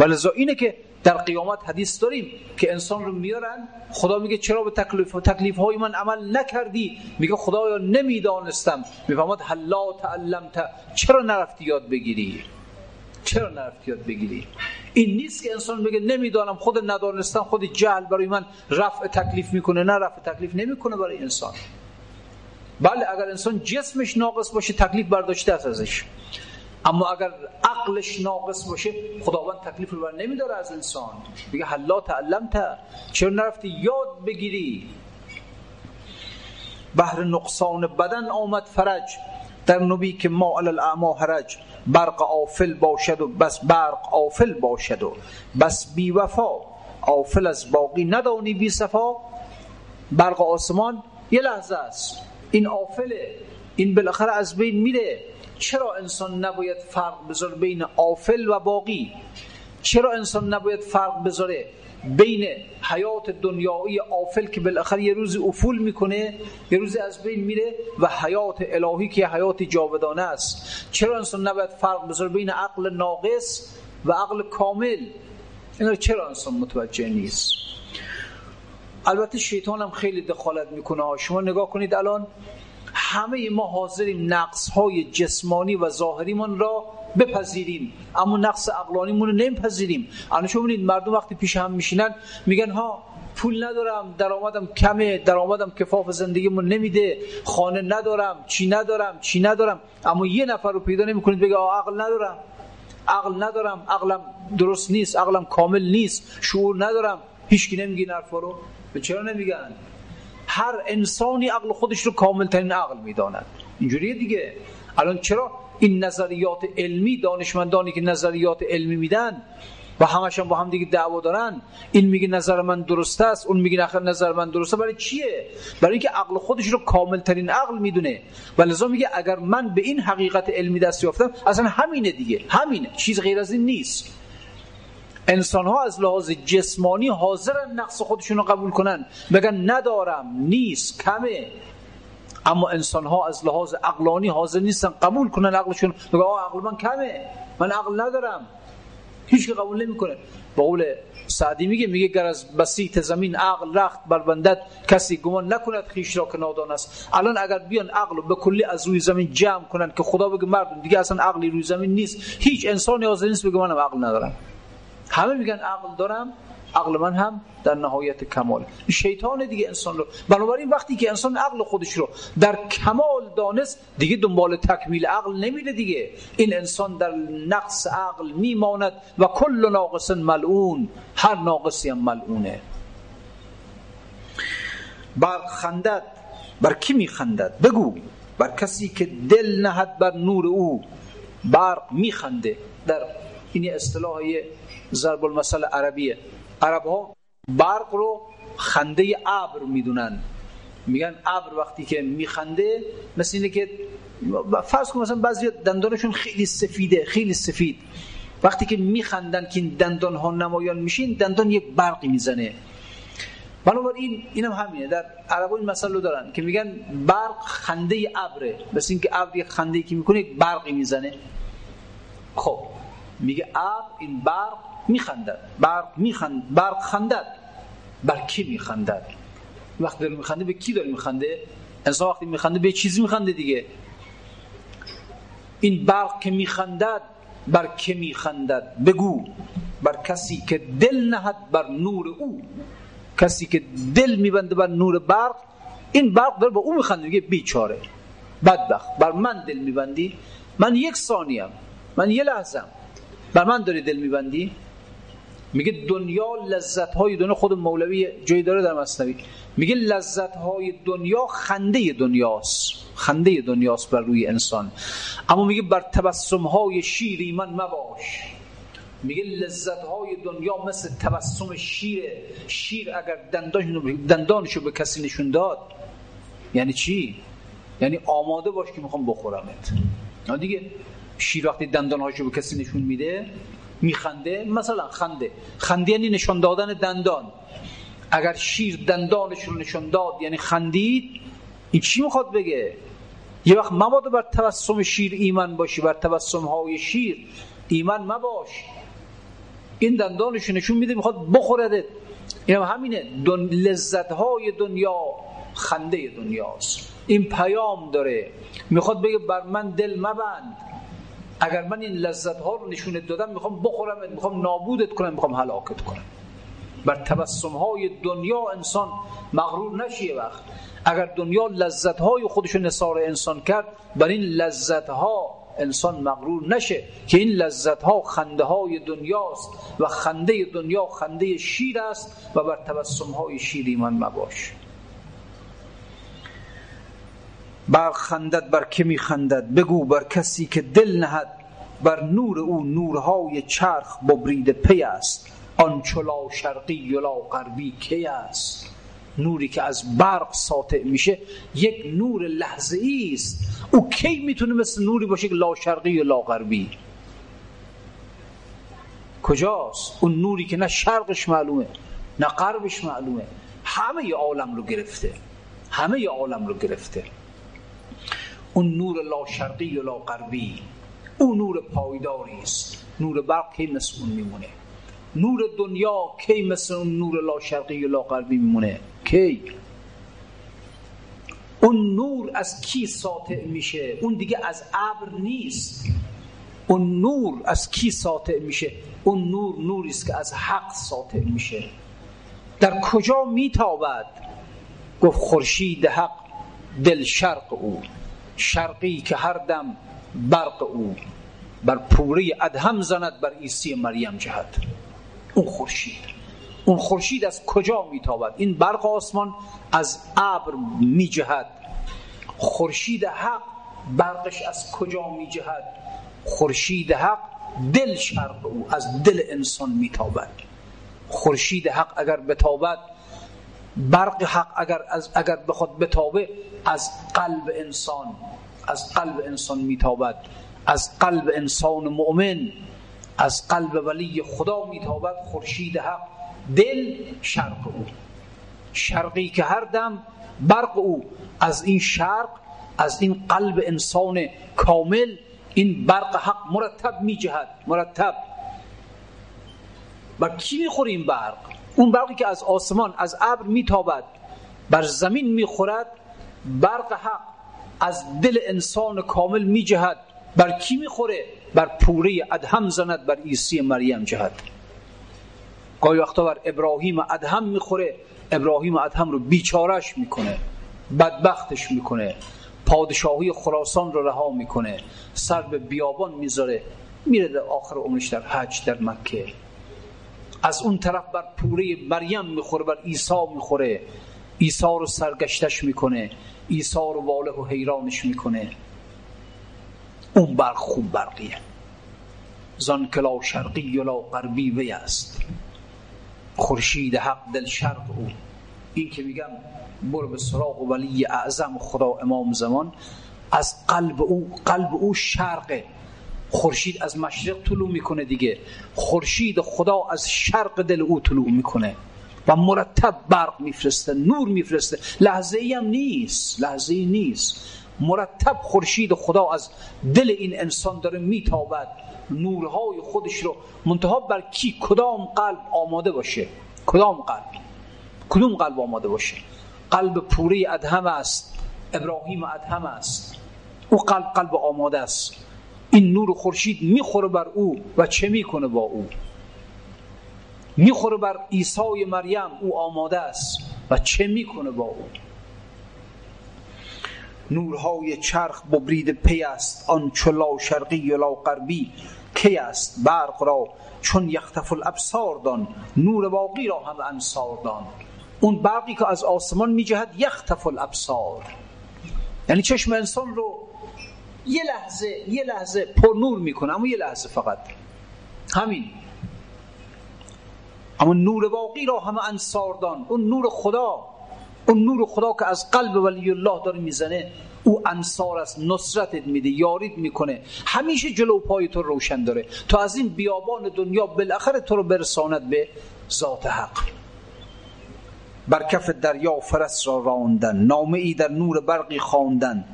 ولذا اینه که در قیامت حدیث داریم که انسان رو میارن خدا میگه چرا به تکلیف, تکلیف های من عمل نکردی؟ میگه خدایا نمی‌دانستم. می‌فهمد حلا تعلمت. چرا نرفتی یاد بگیری؟ چرا نرفتی یاد بگیری؟ این نیست که انسان بگه نمی‌دانم خود ندانستم خود جهل برای من رفع تکلیف می‌کنه. نه رفع تکلیف نمی‌کنه برای انسان. بله اگر انسان جسمش ناقص باشه تکلیف برداشته است ازش. اما اگر عقلش ناقص باشه خداوند تکلیف رو بر نمیداره از انسان. میگه حلا تعلمت چرا نرفتی یاد بگیری؟ بهر نقصان بدن آمد فرج. در نبی که ما علی الاعما حرج. برق آفل باشد و بس برق آفل باشد و بس بی وفا آفل از باقی ندانی بی صفا. برق آسمان یه لحظه است. این آفله این بالاخره از بین میره. چرا انسان نباید فرق بذار بین آفل و باقی؟ چرا انسان نباید فرق بذاره؟ بین حیات دنیایی آفل که بالاخره یه روزی افول می‌کنه یه روزی از بین میره و حیات الهی که حیات جاودانه است. چرا انسان نباید فرق بذاره بین عقل ناقص و عقل کامل؟ اینا چرا انسان متوجه نیست؟ البته شیطان هم خیلی دخالت می‌کنه. شما نگاه کنید الان همه ما حاضریم نقص های جسمانی و ظاهریمان را بپذیریم. اما نقص عقلانیمون رو نمیپذیریم. الان شما ببینید مردم وقتی پیش هم میشینن میگن ها پول ندارم درآمدم کمه درآمدم کفاف زندگیمون نمیده خانه ندارم چی ندارم چی ندارم. اما یه نفر رو پیدا نمی‌کنید بگه عقل ندارم عقل ندارم عقلم درست نیست عقلم کامل نیست شعور ندارم هیچکی نمیگه این حرفا رو. چرا نمیگن؟ هر انسانی عقل خودش رو کامل ترین عقل می‌داند. اینجوریه دیگه. الان چرا این نظریات علمی دانشمندانی که نظریات علمی میدن و همش با هم دیگه دعوا دارن این میگه نظر من درست است اون میگه آخر نظر من درسته برای چیه؟ برای اینکه عقل خودش رو کامل ترین عقل می‌دونه. و لذا میگه اگر من به این حقیقت علمی دست یافتم اصلا همینه دیگه. همینه. چیز غیر از این نیست. انسان ها از لحاظ جسمانی حاضرن نقص خودشون رو قبول کنن. بگن ندارم نیست کمه. اما انسان ها از لحاظ عقلانی حاضر نیستن قبول کنن عقلشون. بگن آه عقل من کمه. من عقل ندارم. هیچ که قبول نمی‌کنه. با قول سعدی میگه میگه گر از بسیط زمین عقل رخت بربندد کسی گمان نکند خیش را که نادان است. الان اگر بیان عقل به کلی از روی زمین جمع کنن که خدا بگه مردم دیگه اصلا عقلی روی زمین نیست. هیچ انسانی حاضر نیست بگه منم عقل ندارم. همه میگن عقل دارم عقل من هم در نهایت کمال. شیطان دیگه انسان رو بنابراین وقتی که انسان عقل خودش رو در کمال دانست دیگه دنبال تکمیل عقل نمیره دیگه. این انسان در نقص عقل میماند و کل ناقص ملعون هر ناقصی هم ملعونه. بر خندد. بر کی میخندد؟ بگو. بر کسی که دل نهد بر نور او. برق میخنده در این اصطلاح ضرب المثل عربیه. عرب ها برق رو خنده ابر می‌دونن. میگن ابر وقتی که میخنده مثل اینه که فرض کن مثلا بعضی دندانشون خیلی سفیده خیلی سفید. وقتی که میخندن که این دندان ها نمایان میشین دندان یک برقی می‌زنه. بنابراین اینم همینه. در عرب این مسئله رو دارن که میگن برق خنده ابره. مثل اینکه ابر یک خنده که می‌کنه یک برقی می‌زنه. خب میگه ابر این برق میخندد. برق میخند برق خندد. بر کی میخندد؟ وقتی داره میخنده به کی داره میخنده؟ انسان وقتی میخنده به چیزی میخنده دیگه. این برق که میخندد بر کی میخندد؟ بگو. بر کسی که دل نهد بر نور او. کسی که دل میبنده بر نور برق این برق داره با او میخنده میگه بیچاره. بدبخت. بر من دل میبندی؟ من یک ثانیم من یه لحظم بر من داری دل میبندی؟ میگه دنیا لذت های دنیا خود مولوی جایی داره در مصنوی. میگه لذت های دنیا خنده دنیاست خنده دنیاست بر روی انسان. اما میگه بر تبسم های شیر من مباش. میگه لذت های دنیا مثل تبسم شیر شیر اگر دندانشو به کسی نشون داد یعنی چی؟ یعنی آماده باش که می‌خوام بخورمت. دیگه شیر وقتی دندانهاشو به کسی نشون میده میخنده مثلا خنده. خنده یعنی نشان دادن دندان. اگر شیر دندانش رو نشان داد یعنی خندید این چی می‌خواد بگه؟ یه وقت مبادا بر تبسم شیر ایمان باشی بر تبسم های شیر ایمان مباش. این دندانش نشون میده می‌خواد بخوردت. این هم همینه. دن... لذت های دنیا خنده دنیاست. این پیام داره. می‌خواد بگه بر من دل مبند. اگر من این لذت ها رو نشونت دادم می‌خوام بخورم می‌خوام نابودت کنم می‌خوام هلاکت کنم. بر تبسم های دنیا انسان مغرور نشیه وقت. اگر دنیا لذت های خودشو نصار انسان کرد بر این لذت ها انسان مغرور نشه که این لذت ها خنده های دنیاست و خنده دنیا خنده شیر است و بر تبسم های شیر من مباش. بر خندد بر که می خندد بگو بر کسی که دل نهد. بر نور او نورهای چرخ ببرید پی است. آن چلا شرقی یلا غربی کی است؟ نوری که از برق ساطع میشه یک نور لحظه است. او کی می‌تونه مثل نوری باشه که لا شرقی یا لا غربی؟ کجاست؟ اون نوری که نه شرقش معلومه نه غربش معلومه. همه عالم رو گرفته. همه عالم رو گرفته. اون نور لا شرقی و لا غربی. اون نور پایداری است. نور برق کی مثل اون میمونه؟ نور دنیا کی مثل اون نور لا شرقی و لا غربی میمونه؟ کی؟ اون نور از کی ساطع میشه؟ اون دیگه از ابر نیست. اون نور از کی ساطع میشه؟ اون نور نوری است که از حق ساطع میشه. در کجا میتابد؟ گفت خورشید حق. دل شرق او شرقی که هر دم برق او. بر پوره ادهم زند بر عیسی مریم جهد اون خورشید اون خورشید از کجا میتابد؟ این برق آسمان از ابر میجهد. خورشید حق برقش از کجا میجهد؟ خورشید حق دل شرق او از دل انسان میتابد. خورشید حق اگر بتابد برق حق اگر از اگر بخواد بتابه از قلب انسان از قلب انسان میتابد. از قلب انسان مؤمن از قلب ولی خدا میتابد. خورشید حق دل شرق او. شرقی که هر دم برق او. از این شرق از این قلب انسان کامل این برق حق مرتب میجهد. مرتب. بر کی می‌خوره این برق؟ اون برقی که از آسمان از ابر میتابد بر زمین می‌خورد برق حق از دل انسان کامل میجهد. بر کی می‌خوره؟ بر پوره ادهم زند بر عیسی مریم جهد. گاهی وقتا بر ابراهیم ادهم می‌خوره ابراهیم ادهم رو بیچارش می‌کنه بدبختش می‌کنه پادشاهی خراسان رو رها می‌کنه سر به بیابان می‌ذاره میره در آخر عمرش در حج در مکه. از اون طرف بر پوره مریم می‌خوره بر عیسی می‌خوره. عیسی رو سرگشتش می‌کنه. عیسی رو واله و حیرانش می‌کنه. اون برق خوب برقیه. زان کلا شرقی و لا غربی وی است. خورشید حق دل شرق او. این که میگم برو به سراغ ولی اعظم خدا امام زمان. از قلب او قلب او شرقه. خورشید از مشرق طلوع می‌کنه دیگه. خورشید خدا از شرق دل او طلوع می‌کنه. و مرتب برق میفرسته نور میفرسته. لحظه ای هم نیست لحظه ای نیست. مرتب خورشید خدا از دل این انسان داره میتابد. نورهای خودش رو منتها بر کی؟ کدام قلب آماده باشه؟ کدام قلب؟ کدوم قلب آماده باشه؟ قلب پوری ادهم است. ابراهیم ادهم است. او قلب قلب آماده است. این نور خورشید می‌خوره بر او و چه می‌کنه با او؟ می‌خوره بر عیسی مریم او آماده است و چه می‌کنه با او؟ نورهای چرخ ببرید پی است آن چلا شرقی و غربی کی است؟ برق را چون یختف الابصار دان نور باقی را هم انصار دان. اون برقی که از آسمان میجهد یختف الابصار. یعنی چشم انسان رو یه لحظه یه لحظه پر نور می‌کنه اما یه لحظه فقط. همین. اما نور باقی را همه انصاردان اون نور خدا اون نور خدا که از قلب ولی الله داره می‌زنه او انصار است نصرتت میده یارید می‌کنه. همیشه جلو پای تو روشن داره. تا از این بیابان دنیا بالاخره تو رو برساند به ذات حق. بر کف دریا فرس را راندن نامه ای در نور برقی خواندن.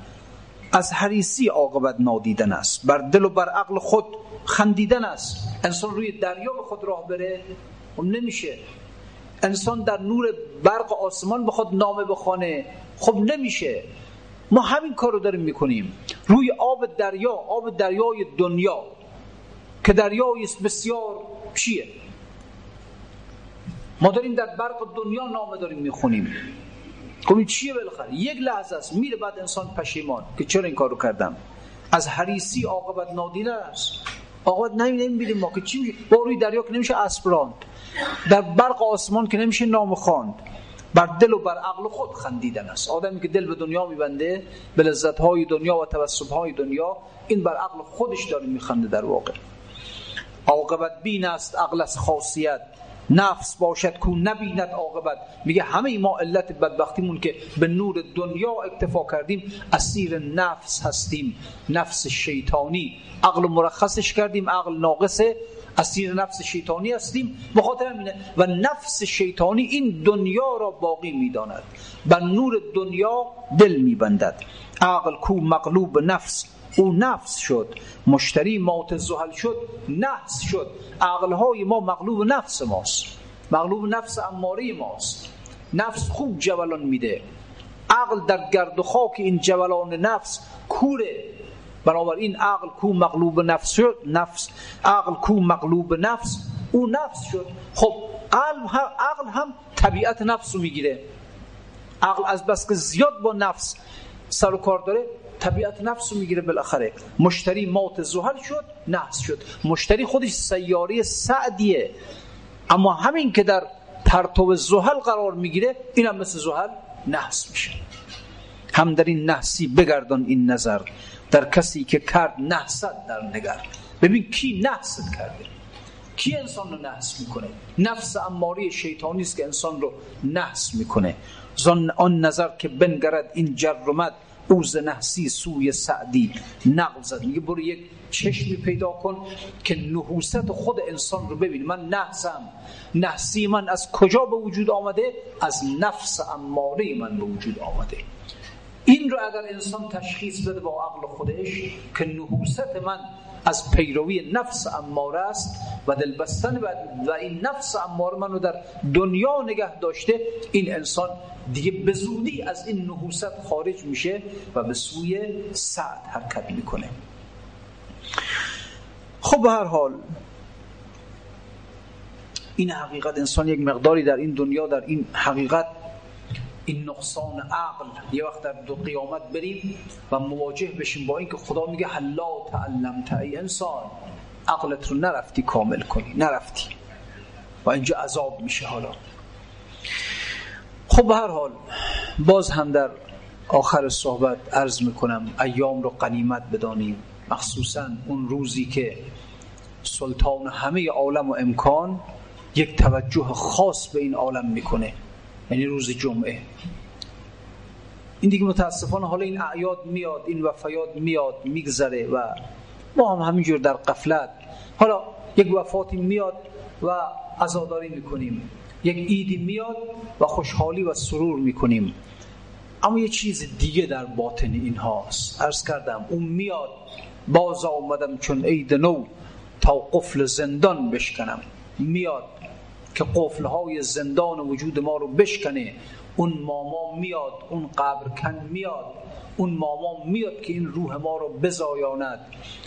از حریسی عاقبت نادیدن است. بر دل و بر عقل خود خندیدن است. انسان روی دریا به خود راه بره. خب نمیشه. انسان در نور برق آسمان بخواد نامه بخوانه. خب نمیشه. ما همین کار رو داریم می‌کنیم. روی آب دریا آب دریای دنیا. که دریایی است بسیار چیه؟ ما داریم در برق دنیا نامه داریم می‌خونیم. خب چیه بالاخره؟ یک لحظه است. میره بعد انسان پشیمان. که چرا این کارو کردم؟ از حریسی عاقبت نادیده است. عاقبت نمیدیم ما که چی با روی دریا که نمیشه اسب در برق آسمان که نمیشه نام خواند. بر دل و بر عقل خود خندیدن است. آدمی که دل به دنیا میبنده به لذت های دنیا و توسط های دنیا این بر عقل خودش داره میخنده در واقع. عاقبت بین است عقل از خاصیت. نفس باشد کو نبیند عاقبت. میگه همه ما علت بدبختیمون که به نور دنیا اکتفا کردیم اسیر نفس هستیم نفس شیطانی. عقل مرخصش کردیم عقل ناقصه اسیر نفس شیطانی هستیم. به خاطر همینه و نفس شیطانی این دنیا را باقی می‌داند. بر نور دنیا دل میبندد. عقل کو مغلوب نفس. او نفس شد. مشتری موت زحل شد نفس شد. عقلهای ما مغلوب نفس ماست. مغلوب نفس اماره ماست. نفس خوب جولان میده. عقل در گرد و خاک این جولان نفس کوره. بنابراین عقل کو مغلوب نفس شد نفس. عقل کو مغلوب نفس او نفس شد. خب عقل هم طبیعت نفس رو می‌گیره. عقل از بس که زیاد با نفس سر و کار داره طبیعت نفس رو می‌گیره بالاخره. مشتری موت زحل شد نفس شد. مشتری خودش سیاره سعدیه. اما همین که در پرتو زحل قرار می‌گیره این هم مثل زحل نحس میشه. هم در این نحسی بگردان این نظر. در کسی که کرد نحست در نگر. ببین کی نحست کرده؟ کی انسان رو نحس می‌کنه؟ نفس اماری شیطانی است که انسان رو نحس می‌کنه. آن نظر که بنگرد این جرمت اوز نحسی سوی سعدی. نقل زد میگه برو یک چشمی پیدا کن که نحوست خود انسان رو ببین. من نحسم. نحسی من از کجا به وجود آمده؟ از نفس اماره من به وجود آمده. این رو اگر انسان تشخیص بده با عقل خودش که نحوست من از پیروی نفس اماره است و دلبستن و این نفس اماره منو در دنیا نگه داشته این انسان دیگه به زودی از این نحوست خارج میشه و به سوی سعد حرکت می‌کنه. خب به هر حال این حقیقت انسان یک مقداری در این دنیا در این حقیقت این نقصان عقل یه وقت در دو قیامت بریم و مواجه بشیم با اینکه خدا میگه حلا تعلمت ای انسان. عقلت رو نرفتی کامل کنی نرفتی. و اینجا عذاب میشه حالا. خب به هر حال باز هم در آخر صحبت عرض می‌کنم ایام رو قنیمت بدانیم. مخصوصا اون روزی که سلطان همه عالم و امکان یک توجه خاص به این عالم می‌کنه. یعنی روز جمعه. این دیگه متاسفانه حالا این اعیاد میاد این وفیات میاد میگذره و ما هم همینجور در قفلت حالا یک وفاتی میاد و عزاداری می‌کنیم. یک ایدی میاد و خوشحالی و سرور می‌کنیم. اما یه چیز دیگه در باطن این هاست. عرض کردم اون میاد باز آمدم چون عید نو تا قفل زندان بشکنم. میاد که قفلهای زندان وجود ما رو بشکنه. اون ماما میاد اون قبرکن میاد. اون ماما میاد که این روح ما رو بزایاند.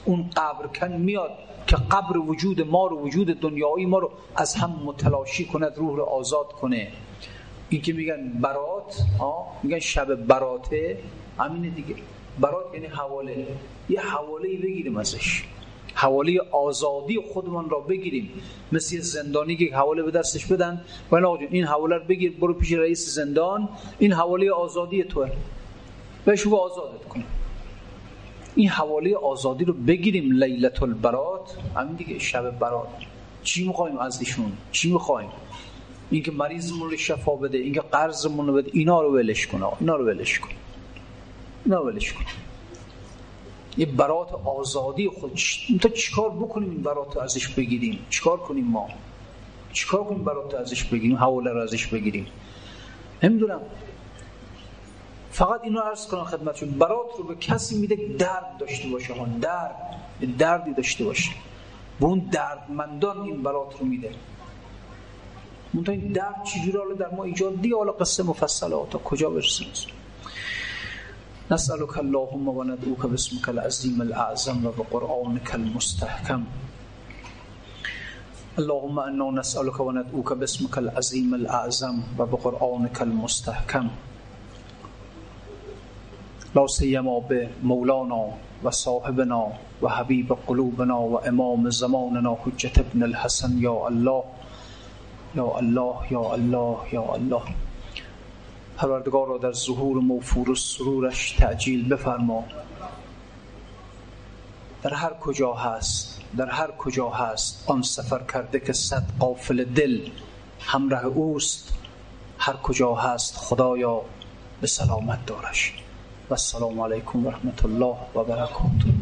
اون قبرکن میاد که قبر وجود ما رو وجود دنیایی ما رو از هم متلاشی کند روح رو آزاد کنه. این که میگن برات میگن شب براته همینه دیگه. برات یعنی حواله. یه حواله بگیریم ازش. حواله آزادی خودمان را بگیریم. مثل زندانی که حواله به دستش بدن. و این حواله رو بگیر برو پیش رئیس زندان. این حواله آزادی توه بهش آزادت کنه این حواله آزادی رو بگیریم لیلت البرات. همین دیگه شب برات. چی می‌خوایم از ایشون؟ چی می‌خوایم؟ اینکه مریضمون رو شفا بده اینکه قرضمون رو بده. اینا رو ولش کنه اینا رو ولش کن. اینا رو ولش کن. یه برات آزادی خود. تا چیکار بکنیم این برات ازش بگیریم؟ چیکار کنیم ما؟ چیکار کنیم برات ازش بگیریم؟ حواله رو ازش بگیریم. نمی‌دونم. فقط اینو عرض کنم خدمتشون برات رو به کسی میده درد داشته باشه ها. درد. دردی داشته باشه. به اون دردمندان این برات رو میده. منتها این درد چجوری حالا در ما ایجاد دیگه؟ حالا قصه مفصله تا کجا برسیم؟ نسألك اللهم وندعوك باسمك العظيم الأعظم وبقرآنك المستحكم. اللهم أنا نسألك وندعوك باسمك العظيم الأعظم وبقرآنك المستحكم. لا سيما بمولانا وصاحبنا وحبيب قلوبنا وإمام زماننا حجة ابن الحسن يا الله يا الله يا الله يا الله. پروردگار را در ظهور موفور و سرورش تعجیل بفرما. در هر کجا هست در هر کجا هست آن سفر کرده که صد قافل دل همراه اوست. هر کجا هست خدایا به سلامت دارش. و السلام علیکم و رحمت الله و برکاته.